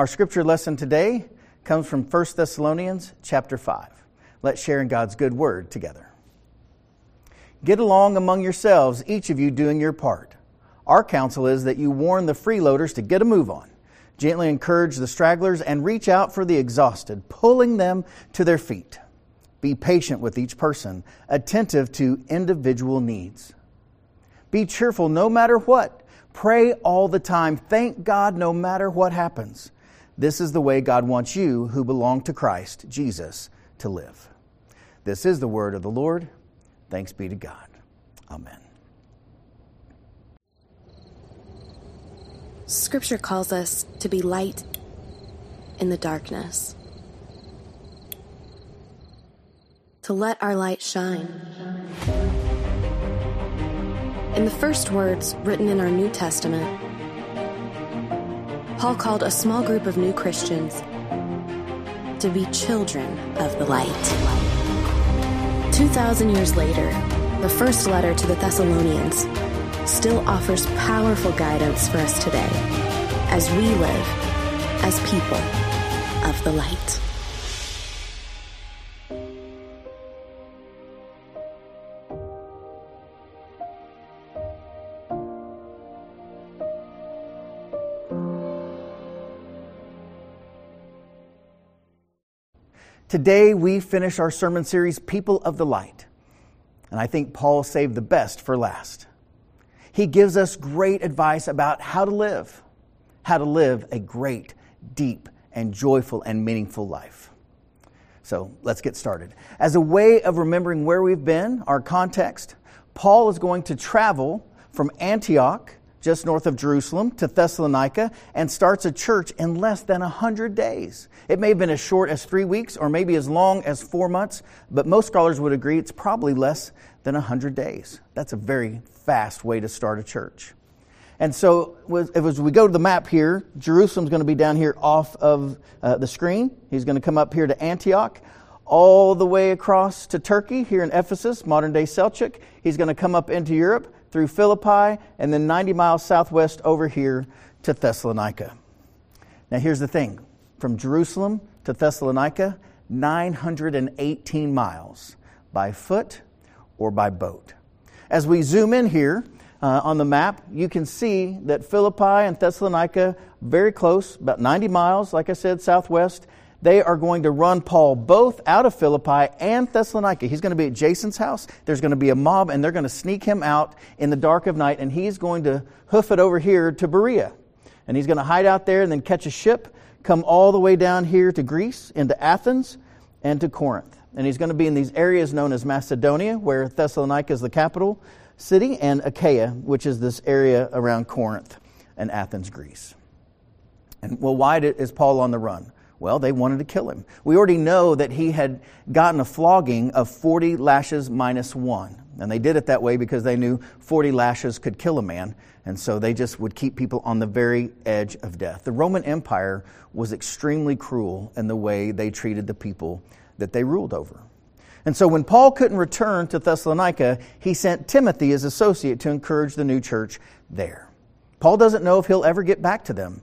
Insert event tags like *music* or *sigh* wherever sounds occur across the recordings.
Our scripture lesson today comes from 1 Thessalonians chapter 5. Let's share in God's good word together. Get along among yourselves, each of you doing your part. Our counsel is that you warn the freeloaders to get a move on, gently encourage the stragglers, and reach out for the exhausted, pulling them to their feet. Be patient with each person, attentive to individual needs. Be cheerful no matter what. Pray all the time. Thank God no matter what happens. This is the way God wants you who belong to Christ, Jesus, to live. This is the word of the Lord. Thanks be to God. Amen. Scripture calls us to be light in the darkness, to let our light shine. In the first words written in our New Testament, Paul called a small group of new Christians to be children of the light. 2,000 years later, the first letter to the Thessalonians still offers powerful guidance for us today as we live as people of the light. Today, we finish our sermon series, People of the Light. And I think Paul saved the best for last. He gives us great advice about how to live, how to live a great, deep, and joyful and meaningful life. So let's get started. As a way of remembering where we've been, our context, Paul is going to travel from Antioch just north of Jerusalem to Thessalonica and starts a church in less than 100 days. It may have been as short as three weeks or maybe as long as four months, but most scholars would agree it's probably less than 100 days. That's a very fast way to start a church. And so, as we go to the map here, Jerusalem's going to be down here off of uh, the screen. He's going to come up here to Antioch, all the way across to Turkey, here in Ephesus, modern day Seljuk. He's going to come up into Europe through Philippi, and then 90 miles southwest over here to Thessalonica. Now, here's the thing from Jerusalem to Thessalonica, 918 miles by foot or by boat. As we zoom in here uh, on the map, you can see that Philippi and Thessalonica very close, about 90 miles, like I said, southwest, they are going to run Paul both out of Philippi and Thessalonica. He's going to be at Jason's house. There's going to be a mob, and they're going to sneak him out in the dark of night, and he's going to hoof it over here to Berea. And he's going to hide out there and then catch a ship, come all the way down here to Greece, into Athens, and to Corinth. And he's going to be in these areas known as Macedonia, where Thessalonica is the capital city, and Achaia, which is this area around Corinth and Athens, Greece. And well, why is Paul on the run? Well, they wanted to kill him. We already know that he had gotten a flogging of 40 lashes minus one. And they did it that way because they knew 40 lashes could kill a man. And so they just would keep people on the very edge of death. The Roman Empire was extremely cruel in the way they treated the people that they ruled over. And so when Paul couldn't return to Thessalonica, he sent Timothy, his associate, to encourage the new church there. Paul doesn't know if he'll ever get back to them.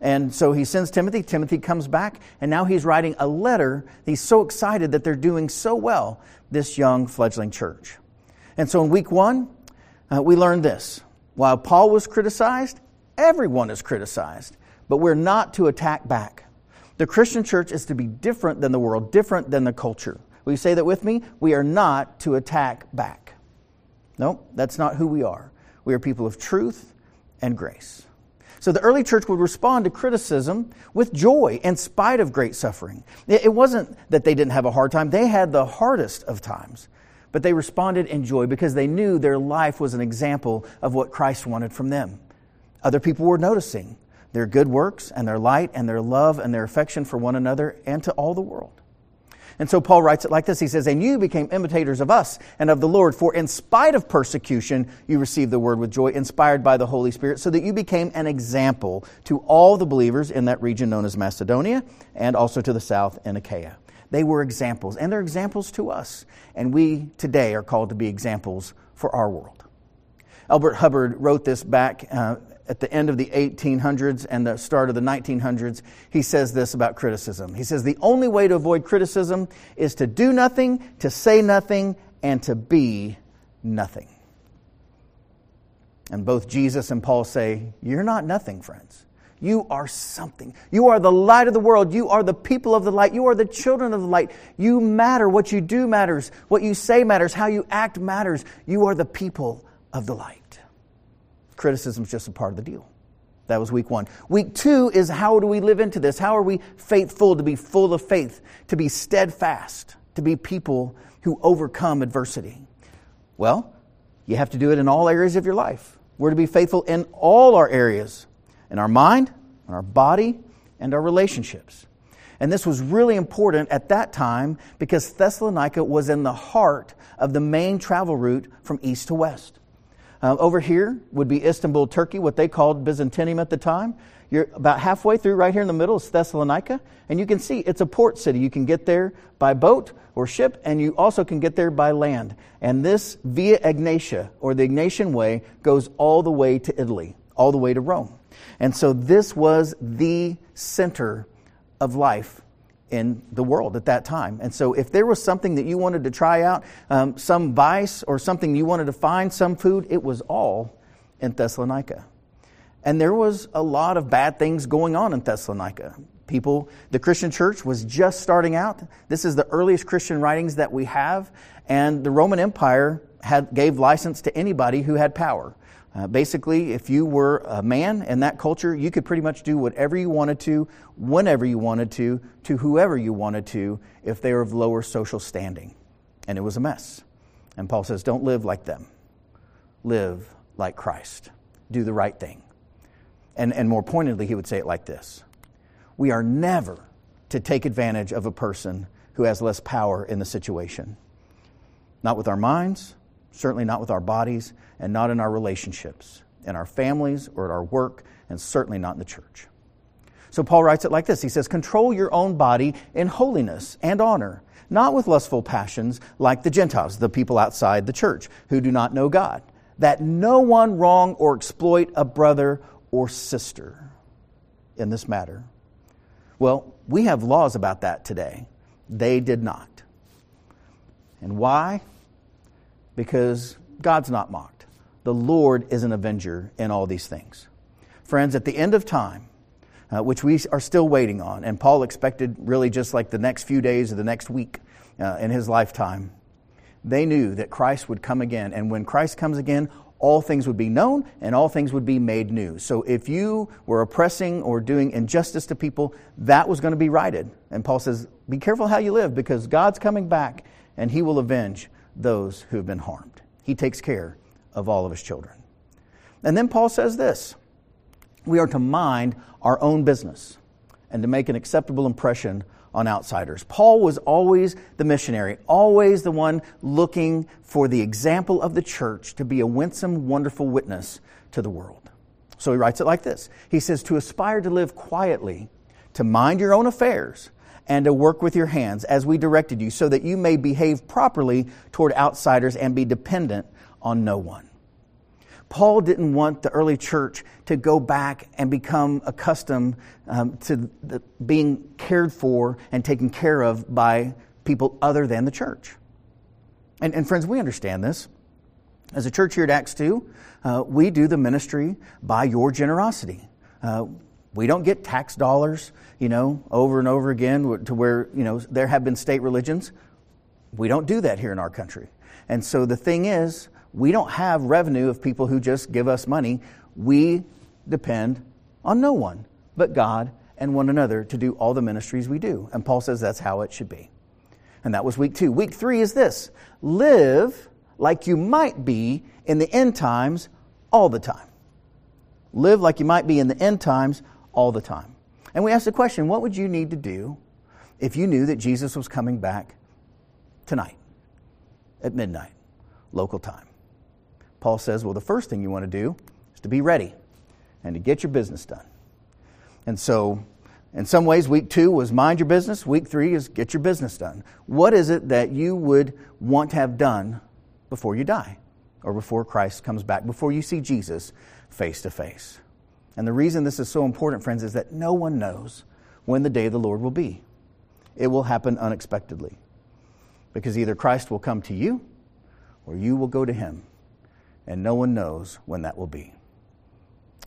And so he sends Timothy. Timothy comes back, and now he's writing a letter. He's so excited that they're doing so well, this young fledgling church. And so in week one, uh, we learned this. While Paul was criticized, everyone is criticized, but we're not to attack back. The Christian church is to be different than the world, different than the culture. Will you say that with me? We are not to attack back. No, that's not who we are. We are people of truth and grace. So the early church would respond to criticism with joy in spite of great suffering. It wasn't that they didn't have a hard time, they had the hardest of times. But they responded in joy because they knew their life was an example of what Christ wanted from them. Other people were noticing their good works and their light and their love and their affection for one another and to all the world. And so Paul writes it like this He says, And you became imitators of us and of the Lord, for in spite of persecution, you received the word with joy, inspired by the Holy Spirit, so that you became an example to all the believers in that region known as Macedonia and also to the south in Achaia. They were examples, and they're examples to us. And we today are called to be examples for our world. Elbert Hubbard wrote this back uh, at the end of the 1800s and the start of the 1900s, he says this about criticism. He says, The only way to avoid criticism is to do nothing, to say nothing, and to be nothing. And both Jesus and Paul say, You're not nothing, friends. You are something. You are the light of the world. You are the people of the light. You are the children of the light. You matter. What you do matters. What you say matters. How you act matters. You are the people of the light. Criticism is just a part of the deal. That was week one. Week two is how do we live into this? How are we faithful to be full of faith, to be steadfast, to be people who overcome adversity? Well, you have to do it in all areas of your life. We're to be faithful in all our areas in our mind, in our body, and our relationships. And this was really important at that time because Thessalonica was in the heart of the main travel route from east to west. Uh, over here would be Istanbul, Turkey, what they called Byzantium at the time. You're about halfway through, right here in the middle is Thessalonica, and you can see it's a port city. You can get there by boat or ship, and you also can get there by land. And this Via Egnatia, or the Ignatian Way, goes all the way to Italy, all the way to Rome. And so this was the center of life in the world at that time. And so if there was something that you wanted to try out, um, some vice or something you wanted to find, some food, it was all in Thessalonica. And there was a lot of bad things going on in Thessalonica. People, the Christian church was just starting out. This is the earliest Christian writings that we have, and the Roman Empire had, gave license to anybody who had power. Uh, basically, if you were a man in that culture, you could pretty much do whatever you wanted to, whenever you wanted to, to whoever you wanted to, if they were of lower social standing. And it was a mess. And Paul says, don't live like them. Live like Christ. Do the right thing. And, and more pointedly, he would say it like this We are never to take advantage of a person who has less power in the situation. Not with our minds, certainly not with our bodies, and not in our relationships, in our families or at our work, and certainly not in the church. So Paul writes it like this He says, Control your own body in holiness and honor, not with lustful passions like the Gentiles, the people outside the church, who do not know God, that no one wrong or exploit a brother or sister in this matter. Well, we have laws about that today. They did not. And why? Because God's not mocked. The Lord is an avenger in all these things. Friends, at the end of time, uh, which we are still waiting on, and Paul expected really just like the next few days or the next week uh, in his lifetime, they knew that Christ would come again. And when Christ comes again, all things would be known and all things would be made new. So if you were oppressing or doing injustice to people, that was going to be righted. And Paul says, Be careful how you live because God's coming back and he will avenge those who have been harmed. He takes care of all of his children. And then Paul says this we are to mind our own business and to make an acceptable impression on outsiders. Paul was always the missionary, always the one looking for the example of the church to be a winsome, wonderful witness to the world. So he writes it like this He says, To aspire to live quietly, to mind your own affairs, and to work with your hands as we directed you, so that you may behave properly toward outsiders and be dependent on no one. Paul didn't want the early church to go back and become accustomed um, to the, being cared for and taken care of by people other than the church. And, and friends, we understand this. As a church here at Acts 2, uh, we do the ministry by your generosity. Uh, we don't get tax dollars, you know, over and over again to where, you know, there have been state religions. We don't do that here in our country. And so the thing is, we don't have revenue of people who just give us money. We depend on no one but God and one another to do all the ministries we do. And Paul says that's how it should be. And that was week two. Week three is this live like you might be in the end times all the time. Live like you might be in the end times all the time. And we ask the question what would you need to do if you knew that Jesus was coming back tonight at midnight, local time? Paul says, well, the first thing you want to do is to be ready and to get your business done. And so, in some ways, week two was mind your business. Week three is get your business done. What is it that you would want to have done before you die or before Christ comes back, before you see Jesus face to face? And the reason this is so important, friends, is that no one knows when the day of the Lord will be. It will happen unexpectedly. Because either Christ will come to you or you will go to him. And no one knows when that will be.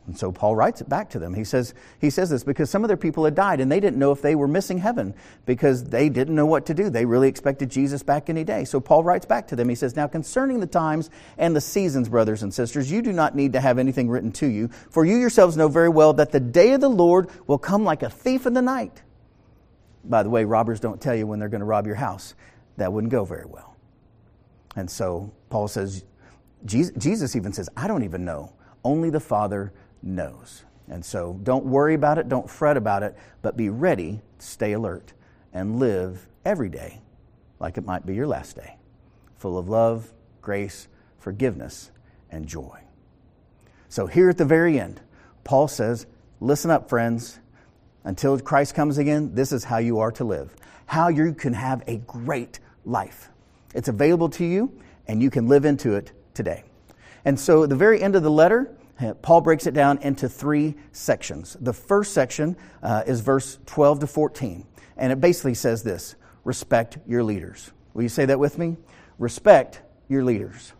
And so Paul writes it back to them. He says, he says this because some of their people had died and they didn't know if they were missing heaven because they didn't know what to do. They really expected Jesus back any day. So Paul writes back to them. He says, Now concerning the times and the seasons, brothers and sisters, you do not need to have anything written to you, for you yourselves know very well that the day of the Lord will come like a thief in the night. By the way, robbers don't tell you when they're going to rob your house. That wouldn't go very well. And so Paul says, Jesus even says, I don't even know. Only the Father knows. And so don't worry about it, don't fret about it, but be ready, stay alert, and live every day like it might be your last day, full of love, grace, forgiveness, and joy. So here at the very end, Paul says, Listen up, friends. Until Christ comes again, this is how you are to live, how you can have a great life. It's available to you, and you can live into it today. And so at the very end of the letter, Paul breaks it down into three sections. The first section uh, is verse 12 to 14, and it basically says this respect your leaders. Will you say that with me? Respect your leaders.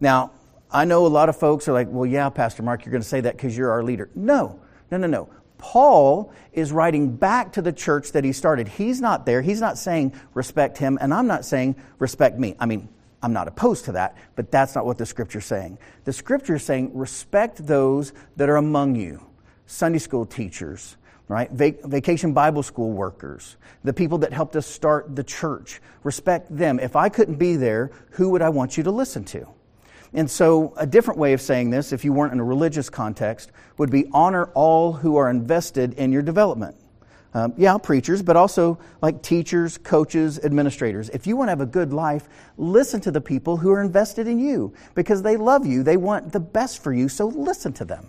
Now, I know a lot of folks are like, well, yeah, Pastor Mark, you're going to say that because you're our leader. No, no, no, no. Paul is writing back to the church that he started. He's not there. He's not saying respect him, and I'm not saying respect me. I mean, I'm not opposed to that, but that's not what the scripture is saying. The scripture is saying respect those that are among you Sunday school teachers, right? Vac- vacation Bible school workers, the people that helped us start the church. Respect them. If I couldn't be there, who would I want you to listen to? And so, a different way of saying this, if you weren't in a religious context, would be honor all who are invested in your development. Um, yeah, preachers, but also like teachers, coaches, administrators. If you want to have a good life, listen to the people who are invested in you because they love you. They want the best for you, so listen to them.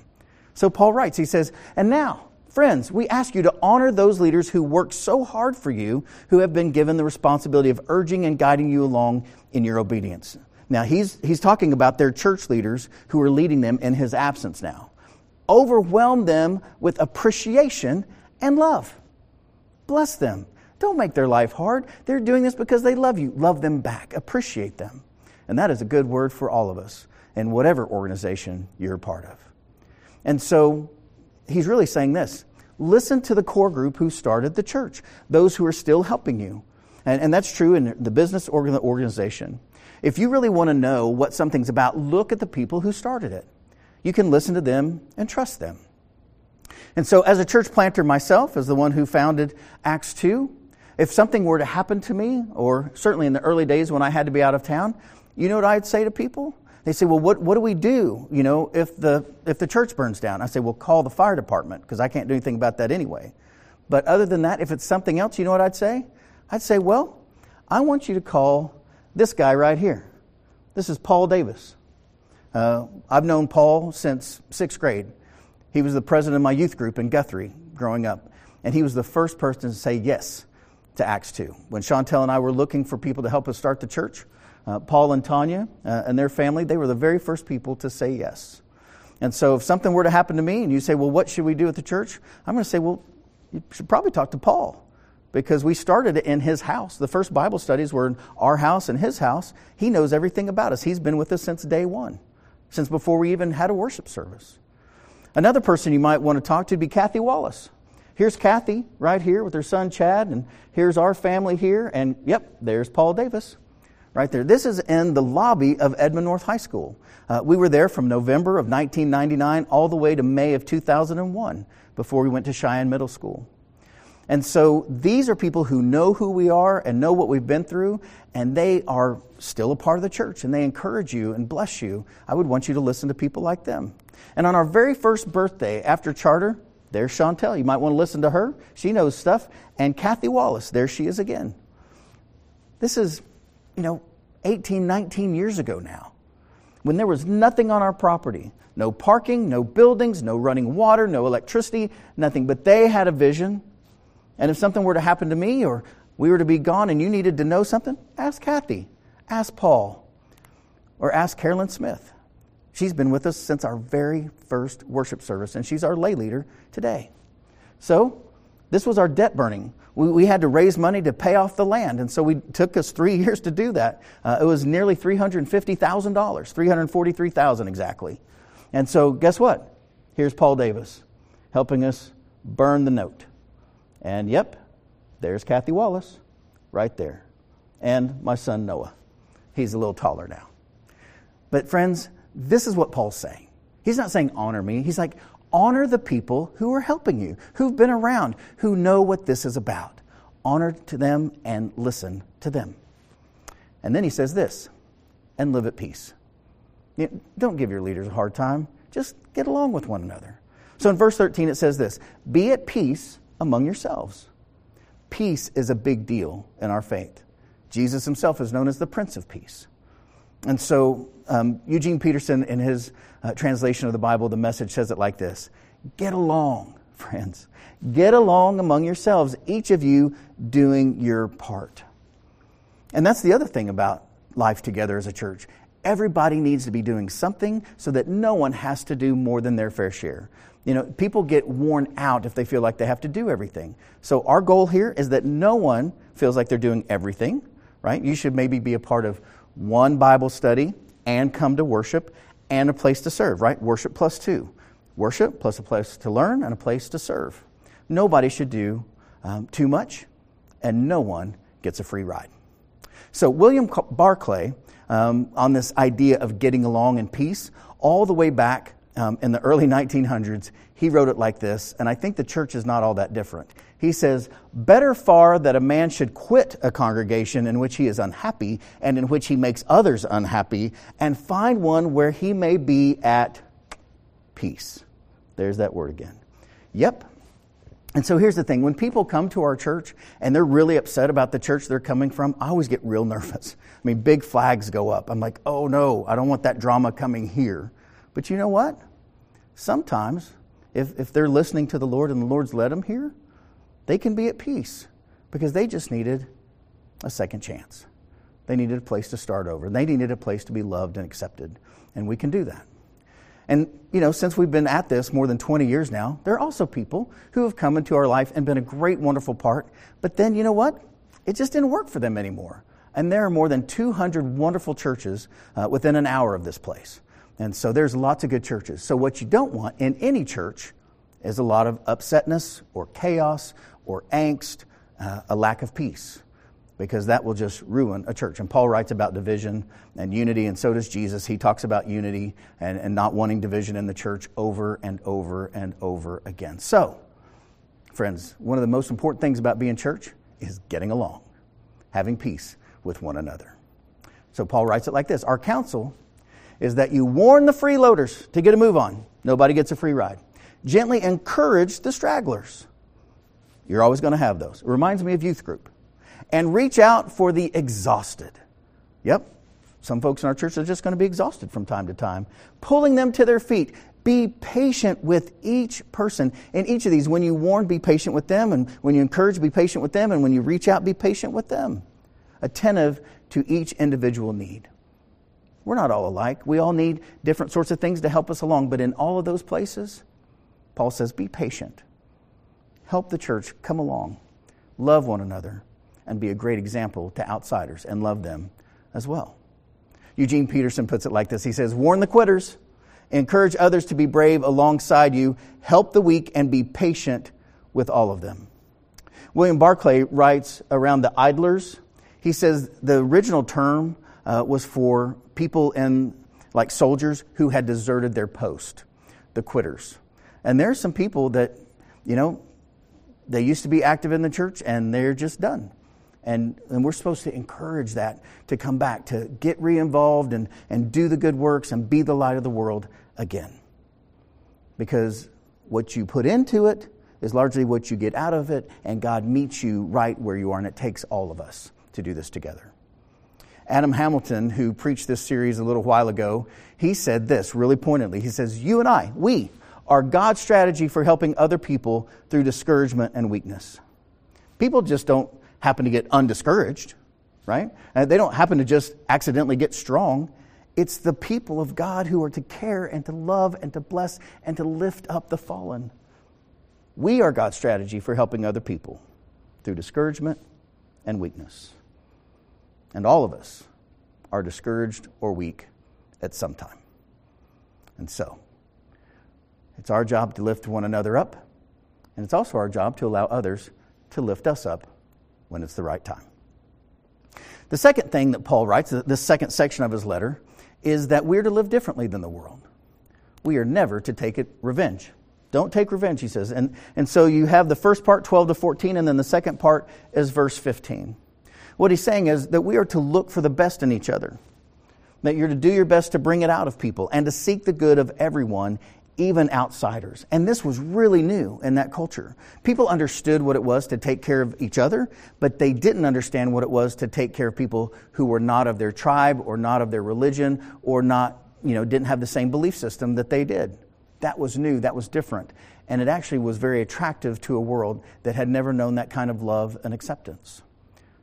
So Paul writes, he says, And now, friends, we ask you to honor those leaders who work so hard for you, who have been given the responsibility of urging and guiding you along in your obedience. Now, he's, he's talking about their church leaders who are leading them in his absence now. Overwhelm them with appreciation and love. Bless them. Don't make their life hard. They're doing this because they love you. Love them back. Appreciate them. And that is a good word for all of us in whatever organization you're a part of. And so he's really saying this listen to the core group who started the church, those who are still helping you. And, and that's true in the business organization. If you really want to know what something's about, look at the people who started it. You can listen to them and trust them. And so, as a church planter myself, as the one who founded Acts 2, if something were to happen to me, or certainly in the early days when I had to be out of town, you know what I'd say to people? They say, well, what, what do we do, you know, if the, if the church burns down? I say, well, call the fire department, because I can't do anything about that anyway. But other than that, if it's something else, you know what I'd say? I'd say, well, I want you to call this guy right here. This is Paul Davis. Uh, I've known Paul since sixth grade. He was the president of my youth group in Guthrie growing up, and he was the first person to say yes to Acts 2. When Chantel and I were looking for people to help us start the church, uh, Paul and Tanya uh, and their family, they were the very first people to say yes. And so if something were to happen to me and you say, well, what should we do at the church? I'm going to say, well, you should probably talk to Paul because we started in his house. The first Bible studies were in our house and his house. He knows everything about us. He's been with us since day one, since before we even had a worship service. Another person you might want to talk to would be Kathy Wallace. Here's Kathy right here with her son Chad, and here's our family here, and yep, there's Paul Davis right there. This is in the lobby of Edmond North High School. Uh, we were there from November of 1999 all the way to May of 2001 before we went to Cheyenne Middle School. And so these are people who know who we are and know what we've been through, and they are still a part of the church and they encourage you and bless you. I would want you to listen to people like them. And on our very first birthday after charter, there's Chantel. You might want to listen to her. She knows stuff. And Kathy Wallace, there she is again. This is, you know, 18, 19 years ago now, when there was nothing on our property no parking, no buildings, no running water, no electricity, nothing. But they had a vision. And if something were to happen to me or we were to be gone and you needed to know something, ask Kathy, ask Paul, or ask Carolyn Smith. She's been with us since our very first worship service, and she's our lay leader today. So, this was our debt burning. We, we had to raise money to pay off the land, and so it took us three *laughs* years to do that. Uh, it was nearly $350,000, $343,000 exactly. And so, guess what? Here's Paul Davis helping us burn the note. And yep, there's Kathy Wallace right there. And my son Noah. He's a little taller now. But, friends, this is what Paul's saying. He's not saying honor me. He's like, honor the people who are helping you, who've been around, who know what this is about. Honor to them and listen to them. And then he says this and live at peace. Don't give your leaders a hard time. Just get along with one another. So in verse 13, it says this Be at peace among yourselves. Peace is a big deal in our faith. Jesus himself is known as the Prince of Peace. And so um, Eugene Peterson, in his uh, translation of the Bible, the message says it like this Get along, *laughs* friends. Get along among yourselves, each of you doing your part. And that's the other thing about life together as a church. Everybody needs to be doing something so that no one has to do more than their fair share. You know, people get worn out if they feel like they have to do everything. So our goal here is that no one feels like they're doing everything, right? You should maybe be a part of one Bible study and come to worship and a place to serve, right? Worship plus two. Worship plus a place to learn and a place to serve. Nobody should do um, too much, and no one gets a free ride. So, William Barclay, um, on this idea of getting along in peace, all the way back um, in the early 1900s, he wrote it like this, and I think the church is not all that different. He says, Better far that a man should quit a congregation in which he is unhappy and in which he makes others unhappy, and find one where he may be at peace. There's that word again. Yep. And so here's the thing when people come to our church and they're really upset about the church they're coming from, I always get real *laughs* nervous. I mean, big flags go up. I'm like, oh no, I don't want that drama coming here. But you know what? Sometimes, if, if they're listening to the Lord and the Lord's led them here, they can be at peace because they just needed a second chance. They needed a place to start over. They needed a place to be loved and accepted. And we can do that. And, you know, since we've been at this more than 20 years now, there are also people who have come into our life and been a great, wonderful part. But then, you know what? It just didn't work for them anymore. And there are more than 200 wonderful churches uh, within an hour of this place. And so there's lots of good churches. So, what you don't want in any church is a lot of upsetness or chaos or angst, uh, a lack of peace, because that will just ruin a church. And Paul writes about division and unity, and so does Jesus. He talks about unity and, and not wanting division in the church over and over and over again. So, friends, one of the most important things about being church is getting along, having peace with one another. So, Paul writes it like this Our counsel is that you warn the freeloaders to get a move on. Nobody gets a free ride. Gently encourage the stragglers you're always going to have those. It reminds me of youth group. And reach out for the exhausted. Yep, some folks in our church are just going to be exhausted from time to time. Pulling them to their feet. Be patient with each person. In each of these, when you warn, be patient with them. And when you encourage, be patient with them. And when you reach out, be patient with them. Attentive to each individual need. We're not all alike. We all need different sorts of things to help us along. But in all of those places, Paul says, be patient help the church come along, love one another, and be a great example to outsiders and love them as well. Eugene Peterson puts it like this He says, Warn the quitters, encourage others to be brave alongside you, help the weak, and be patient with all of them. William Barclay writes around the idlers. He says the original term uh, was for people in, like soldiers, who had deserted their post, the quitters. And there are some people that, you know, they used to be active in the church and they're just done. And, and we're supposed to encourage that to come back, to get re involved and, and do the good works and be the light of the world again. Because what you put into it is largely what you get out of it, and God meets you right where you are, and it takes all of us to do this together. Adam Hamilton, who preached this series a little while ago, he said this really pointedly. He says, You and I, we, are God's strategy for helping other people through discouragement and weakness. People just don't happen to get undiscouraged, right? And they don't happen to just accidentally get strong. It's the people of God who are to care and to love and to bless and to lift up the fallen. We are God's strategy for helping other people through discouragement and weakness. And all of us are discouraged or weak at some time. And so, it's our job to lift one another up, and it's also our job to allow others to lift us up when it's the right time. The second thing that Paul writes, this second section of his letter, is that we're to live differently than the world. We are never to take it revenge. Don't take revenge, he says. And, and so you have the first part, 12 to 14, and then the second part is verse 15. What he's saying is that we are to look for the best in each other, that you're to do your best to bring it out of people and to seek the good of everyone, even outsiders. And this was really new in that culture. People understood what it was to take care of each other, but they didn't understand what it was to take care of people who were not of their tribe or not of their religion or not, you know, didn't have the same belief system that they did. That was new, that was different. And it actually was very attractive to a world that had never known that kind of love and acceptance.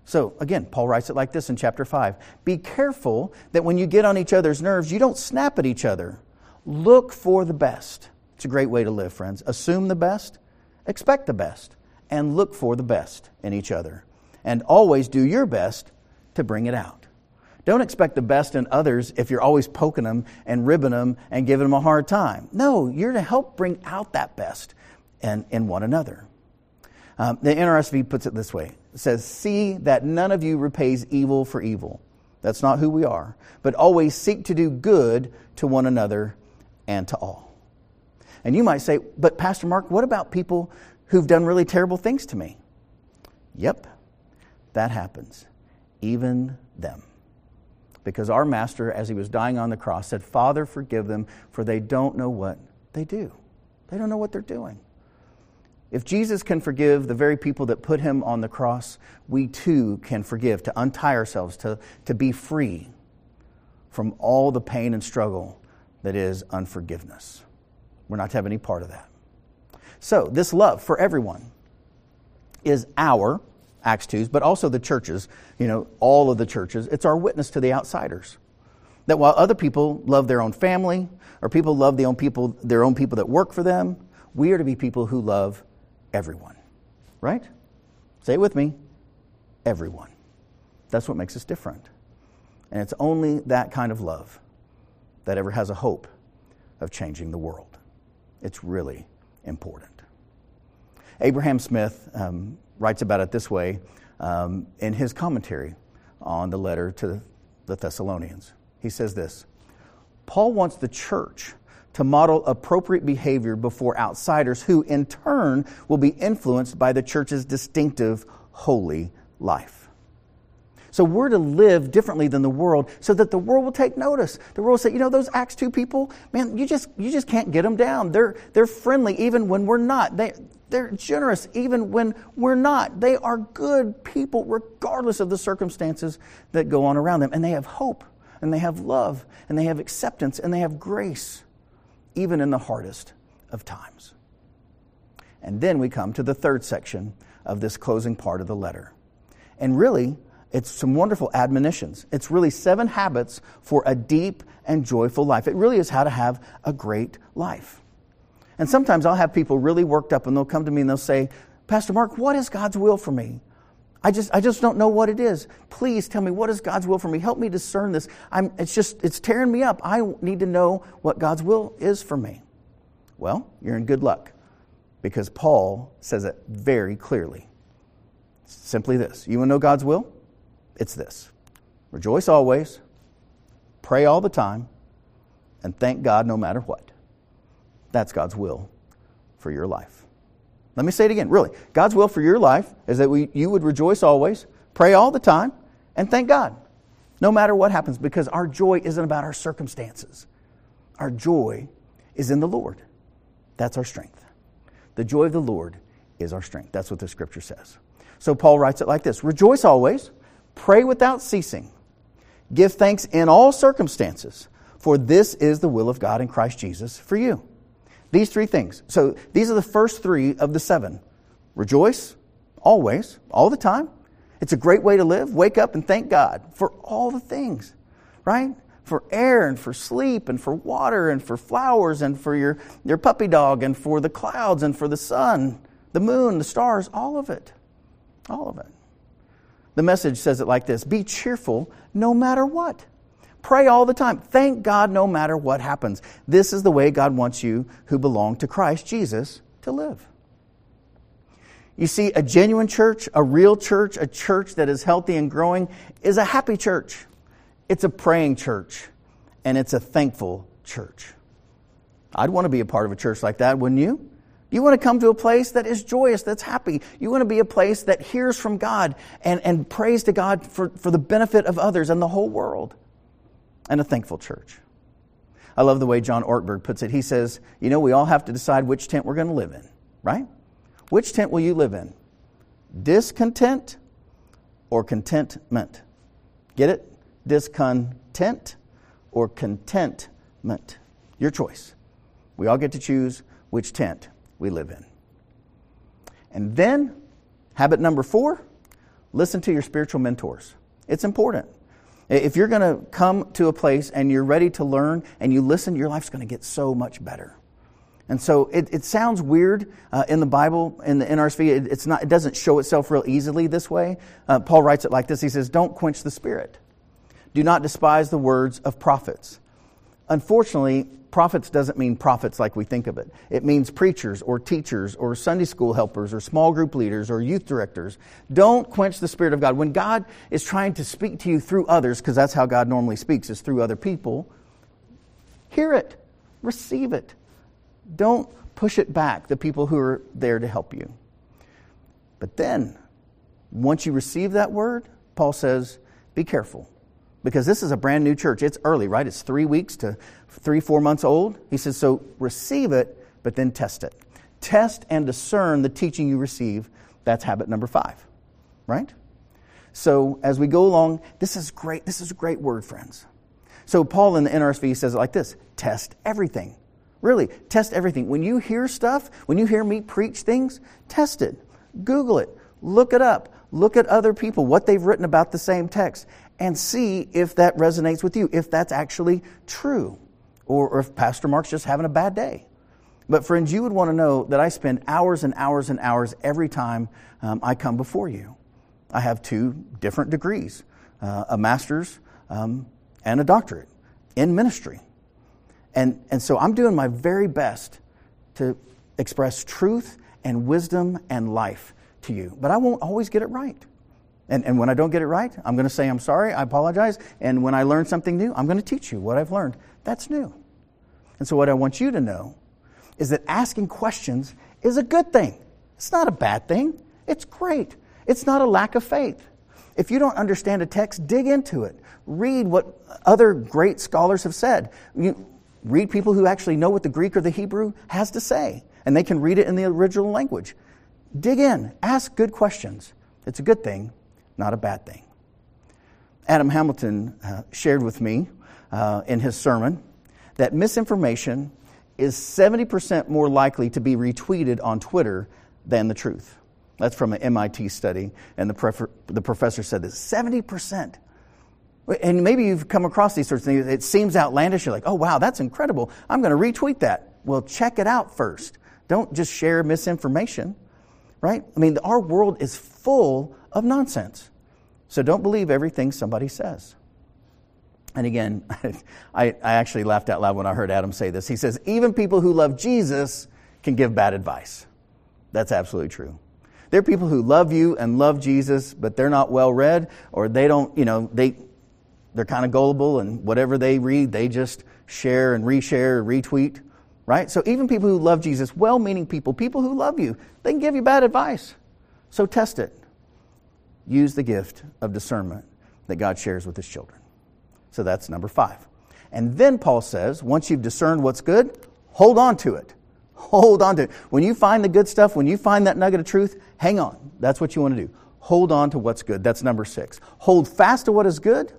So, again, Paul writes it like this in chapter 5 Be careful that when you get on each other's nerves, you don't snap at each other Look for the best. It's a great way to live, friends. Assume the best, expect the best, and look for the best in each other. And always do your best to bring it out. Don't expect the best in others if you're always poking them and ribbing them and giving them a hard time. No, you're to help bring out that best in, in one another. Um, the NRSV puts it this way it says, See that none of you repays evil for evil. That's not who we are. But always seek to do good to one another and to all. And you might say, but Pastor Mark, what about people who've done really terrible things to me? Yep, that happens. Even them. Because our Master, as he was dying on the cross, said, Father, forgive them, for they don't know what they do. They don't know what they're doing. If Jesus can forgive the very people that put him on the cross, we too can forgive, to untie ourselves, to, to be free from all the pain and struggle that is unforgiveness. We're not to have any part of that. So, this love for everyone is our, Acts 2's, but also the churches, you know, all of the churches. It's our witness to the outsiders. That while other people love their own family, or people love their own people, their own people that work for them, we are to be people who love everyone. Right? Say it with me everyone. That's what makes us different. And it's only that kind of love that ever has a hope of changing the world. It's really important. Abraham Smith um, writes about it this way um, in his commentary on the letter to the Thessalonians. He says this Paul wants the church to model appropriate behavior before outsiders who, in turn, will be influenced by the church's distinctive holy life. So we're to live differently than the world so that the world will take notice. The world will say, you know, those Acts 2 people, man, you just, you just can't get them down. They're, they're friendly even when we're not. They, they're generous even when we're not. They are good people regardless of the circumstances that go on around them. And they have hope, and they have love, and they have acceptance, and they have grace, even in the hardest of times. And then we come to the third section of this closing part of the letter. And really, it's some wonderful admonitions. It's really seven habits for a deep and joyful life. It really is how to have a great life. And sometimes I'll have people really worked up and they'll come to me and they'll say, Pastor Mark, what is God's will for me? I just, I just don't know what it is. Please tell me what is God's will for me. Help me discern this. I'm, it's just, it's tearing me up. I need to know what God's will is for me. Well, you're in good luck because Paul says it very clearly. Simply this You want to know God's will? It's this rejoice always, pray all the time, and thank God no matter what. That's God's will for your life. Let me say it again. Really, God's will for your life is that we, you would rejoice always, pray all the time, and thank God no matter what happens because our joy isn't about our circumstances. Our joy is in the Lord. That's our strength. The joy of the Lord is our strength. That's what the scripture says. So Paul writes it like this Rejoice always, Pray without ceasing. Give thanks in all circumstances, for this is the will of God in Christ Jesus for you. These three things. So these are the first three of the seven. Rejoice always, all the time. It's a great way to live. Wake up and thank God for all the things, right? for air and for sleep and for water and for flowers and for your, your puppy dog and for the clouds and for the sun, the moon, the stars, all of it. All of it. The message says it like this Be cheerful no matter what. Pray all the time. Thank God no matter what happens. This is the way God wants you who belong to Christ Jesus to live. You see, a genuine church, a real church, a church that is healthy and growing, is a happy church. It's a praying church, and it's a thankful church. I'd want to be a part of a church like that, wouldn't you? You want to come to a place that is joyous, that's happy. You want to be a place that hears from God and, and prays to God for, for the benefit of others and the whole world. And a thankful church. I love the way John Ortberg puts it. He says, You know, we all have to decide which tent we're going to live in, right? Which tent will you live in? Discontent or contentment? Get it? Discontent or contentment? Your choice. We all get to choose which tent we live in. And then, habit number four listen to your spiritual mentors. It's important. If you're going to come to a place and you're ready to learn and you listen, your life's going to get so much better. And so it, it sounds weird uh, in the Bible, in the NRSV. It, it's not, it doesn't show itself real easily this way. Uh, Paul writes it like this He says, Don't quench the spirit. Do not despise the words of prophets. Unfortunately, prophets doesn't mean prophets like we think of it. It means preachers or teachers or Sunday school helpers or small group leaders or youth directors. Don't quench the Spirit of God. When God is trying to speak to you through others, because that's how God normally speaks, is through other people, hear it, receive it. Don't push it back, the people who are there to help you. But then, once you receive that word, Paul says, be careful. Because this is a brand new church. It's early, right? It's three weeks to three, four months old. He says, so receive it, but then test it. Test and discern the teaching you receive. That's habit number five, right? So as we go along, this is great. This is a great word, friends. So Paul in the NRSV says it like this test everything. Really, test everything. When you hear stuff, when you hear me preach things, test it. Google it. Look it up. Look at other people, what they've written about the same text, and see if that resonates with you, if that's actually true, or, or if Pastor Mark's just having a bad day. But, friends, you would want to know that I spend hours and hours and hours every time um, I come before you. I have two different degrees uh, a master's um, and a doctorate in ministry. And, and so I'm doing my very best to express truth and wisdom and life to you. But I won't always get it right. And, and when I don't get it right, I'm going to say, I'm sorry, I apologize. And when I learn something new, I'm going to teach you what I've learned. That's new. And so, what I want you to know is that asking questions is a good thing. It's not a bad thing, it's great. It's not a lack of faith. If you don't understand a text, dig into it. Read what other great scholars have said. You, read people who actually know what the Greek or the Hebrew has to say, and they can read it in the original language. Dig in, ask good questions. It's a good thing, not a bad thing. Adam Hamilton uh, shared with me uh, in his sermon that misinformation is 70% more likely to be retweeted on Twitter than the truth. That's from an MIT study, and the, prefer- the professor said this 70%. And maybe you've come across these sorts of things. It seems outlandish. You're like, oh, wow, that's incredible. I'm going to retweet that. Well, check it out first. Don't just share misinformation, right? I mean, our world is full of nonsense. So don't believe everything somebody says. And again, *laughs* I, I actually laughed out loud when I heard Adam say this. He says, even people who love Jesus can give bad advice. That's absolutely true. There are people who love you and love Jesus, but they're not well read, or they don't, you know, they, they're kind of gullible, and whatever they read, they just share and reshare, retweet, right? So even people who love Jesus, well meaning people, people who love you, they can give you bad advice. So test it. Use the gift of discernment that God shares with his children. So that's number five. And then Paul says, once you've discerned what's good, hold on to it. Hold on to it. When you find the good stuff, when you find that nugget of truth, hang on. That's what you want to do. Hold on to what's good. That's number six. Hold fast to what is good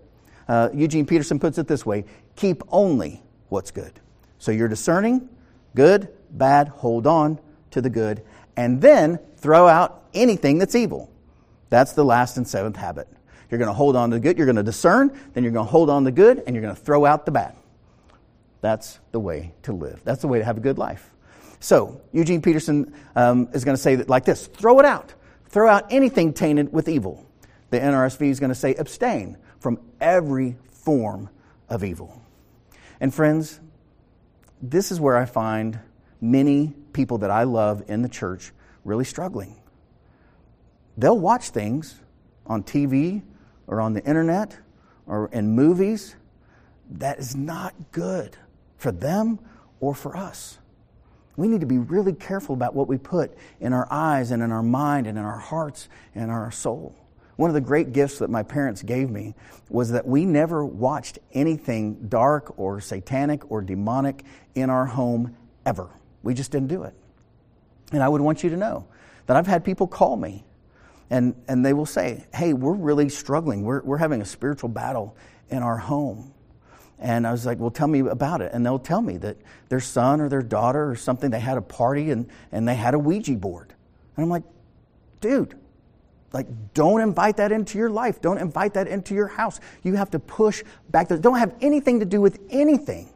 uh, Eugene Peterson puts it this way keep only what's good. So you're discerning good, bad, hold on to the good, and then throw out anything that's evil. That's the last and seventh habit. You're going to hold on to the good, you're going to discern, then you're going to hold on to the good, and you're going to throw out the bad. That's the way to live. That's the way to have a good life. So, Eugene Peterson um, is going to say that like this throw it out. Throw out anything tainted with evil. The NRSV is going to say abstain from every form of evil. And, friends, this is where I find many people that I love in the church really struggling. They'll watch things on TV or on the internet or in movies that is not good for them or for us. We need to be really careful about what we put in our eyes and in our mind and in our hearts and our soul. One of the great gifts that my parents gave me was that we never watched anything dark or satanic or demonic in our home ever. We just didn't do it. And I would want you to know that I've had people call me and, and they will say, Hey, we're really struggling. We're, we're having a spiritual battle in our home. And I was like, well, tell me about it. And they'll tell me that their son or their daughter or something, they had a party and, and they had a Ouija board. And I'm like, dude, like, don't invite that into your life. Don't invite that into your house. You have to push back. The, don't have anything to do with anything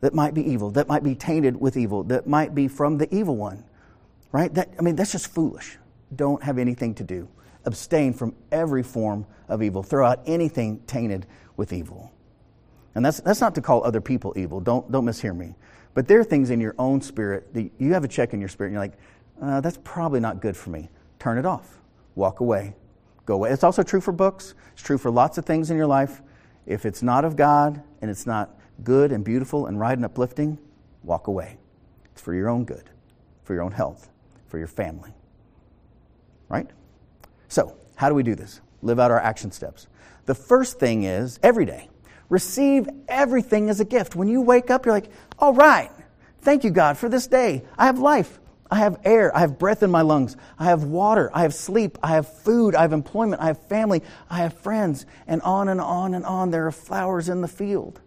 that might be evil, that might be tainted with evil, that might be from the evil one. Right? That, I mean, that's just foolish. Don't have anything to do. Abstain from every form of evil. Throw out anything tainted with evil. And that's, that's not to call other people evil. Don't, don't mishear me. But there are things in your own spirit that you have a check in your spirit and you're like, uh, that's probably not good for me. Turn it off. Walk away. Go away. It's also true for books. It's true for lots of things in your life. If it's not of God and it's not good and beautiful and right and uplifting, walk away. It's for your own good, for your own health, for your family. Right? So, how do we do this? Live out our action steps. The first thing is every day, receive everything as a gift. When you wake up, you're like, all right, thank you, God, for this day. I have life. I have air. I have breath in my lungs. I have water. I have sleep. I have food. I have employment. I have family. I have friends. And on and on and on. There are flowers in the field.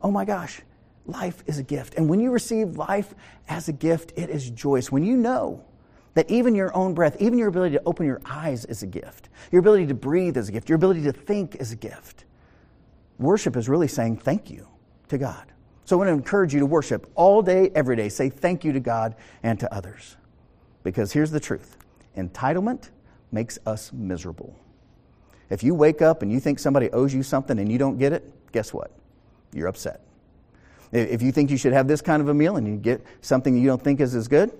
Oh my gosh, life is a gift. And when you receive life as a gift, it is joyous. When you know that even your own breath, even your ability to open your eyes is a gift, your ability to breathe is a gift, your ability to think is a gift worship is really saying thank you to God. So I want to encourage you to worship all day, every day. Say thank you to God and to others. Because here's the truth entitlement makes us miserable. If you wake up and you think somebody owes you something and you don't get it, guess what? You're upset. If you think you should have this kind of a meal and you get something you don't think is as good,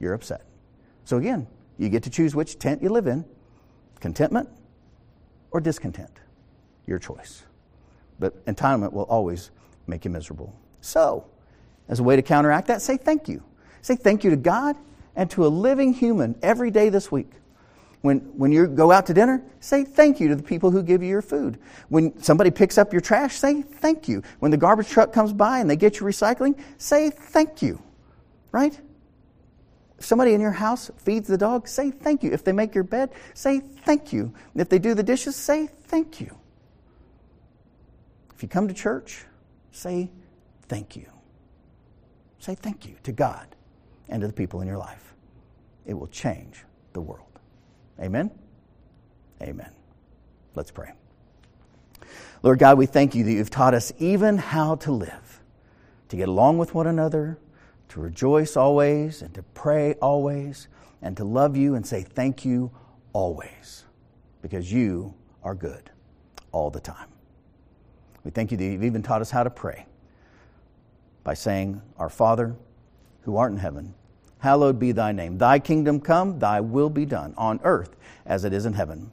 you're upset. So again, you get to choose which tent you live in contentment or discontent. Your choice but entitlement will always make you miserable. So, as a way to counteract that, say thank you. Say thank you to God and to a living human every day this week. When, when you go out to dinner, say thank you to the people who give you your food. When somebody picks up your trash, say thank you. When the garbage truck comes by and they get you recycling, say thank you. Right? Somebody in your house feeds the dog, say thank you. If they make your bed, say thank you. If they do the dishes, say thank you. If you come to church, say thank you. Say thank you to God and to the people in your life. It will change the world. Amen? Amen. Let's pray. Lord God, we thank you that you've taught us even how to live, to get along with one another, to rejoice always, and to pray always, and to love you and say thank you always, because you are good all the time. We thank you that you've even taught us how to pray by saying, Our Father, who art in heaven, hallowed be thy name. Thy kingdom come, thy will be done, on earth as it is in heaven.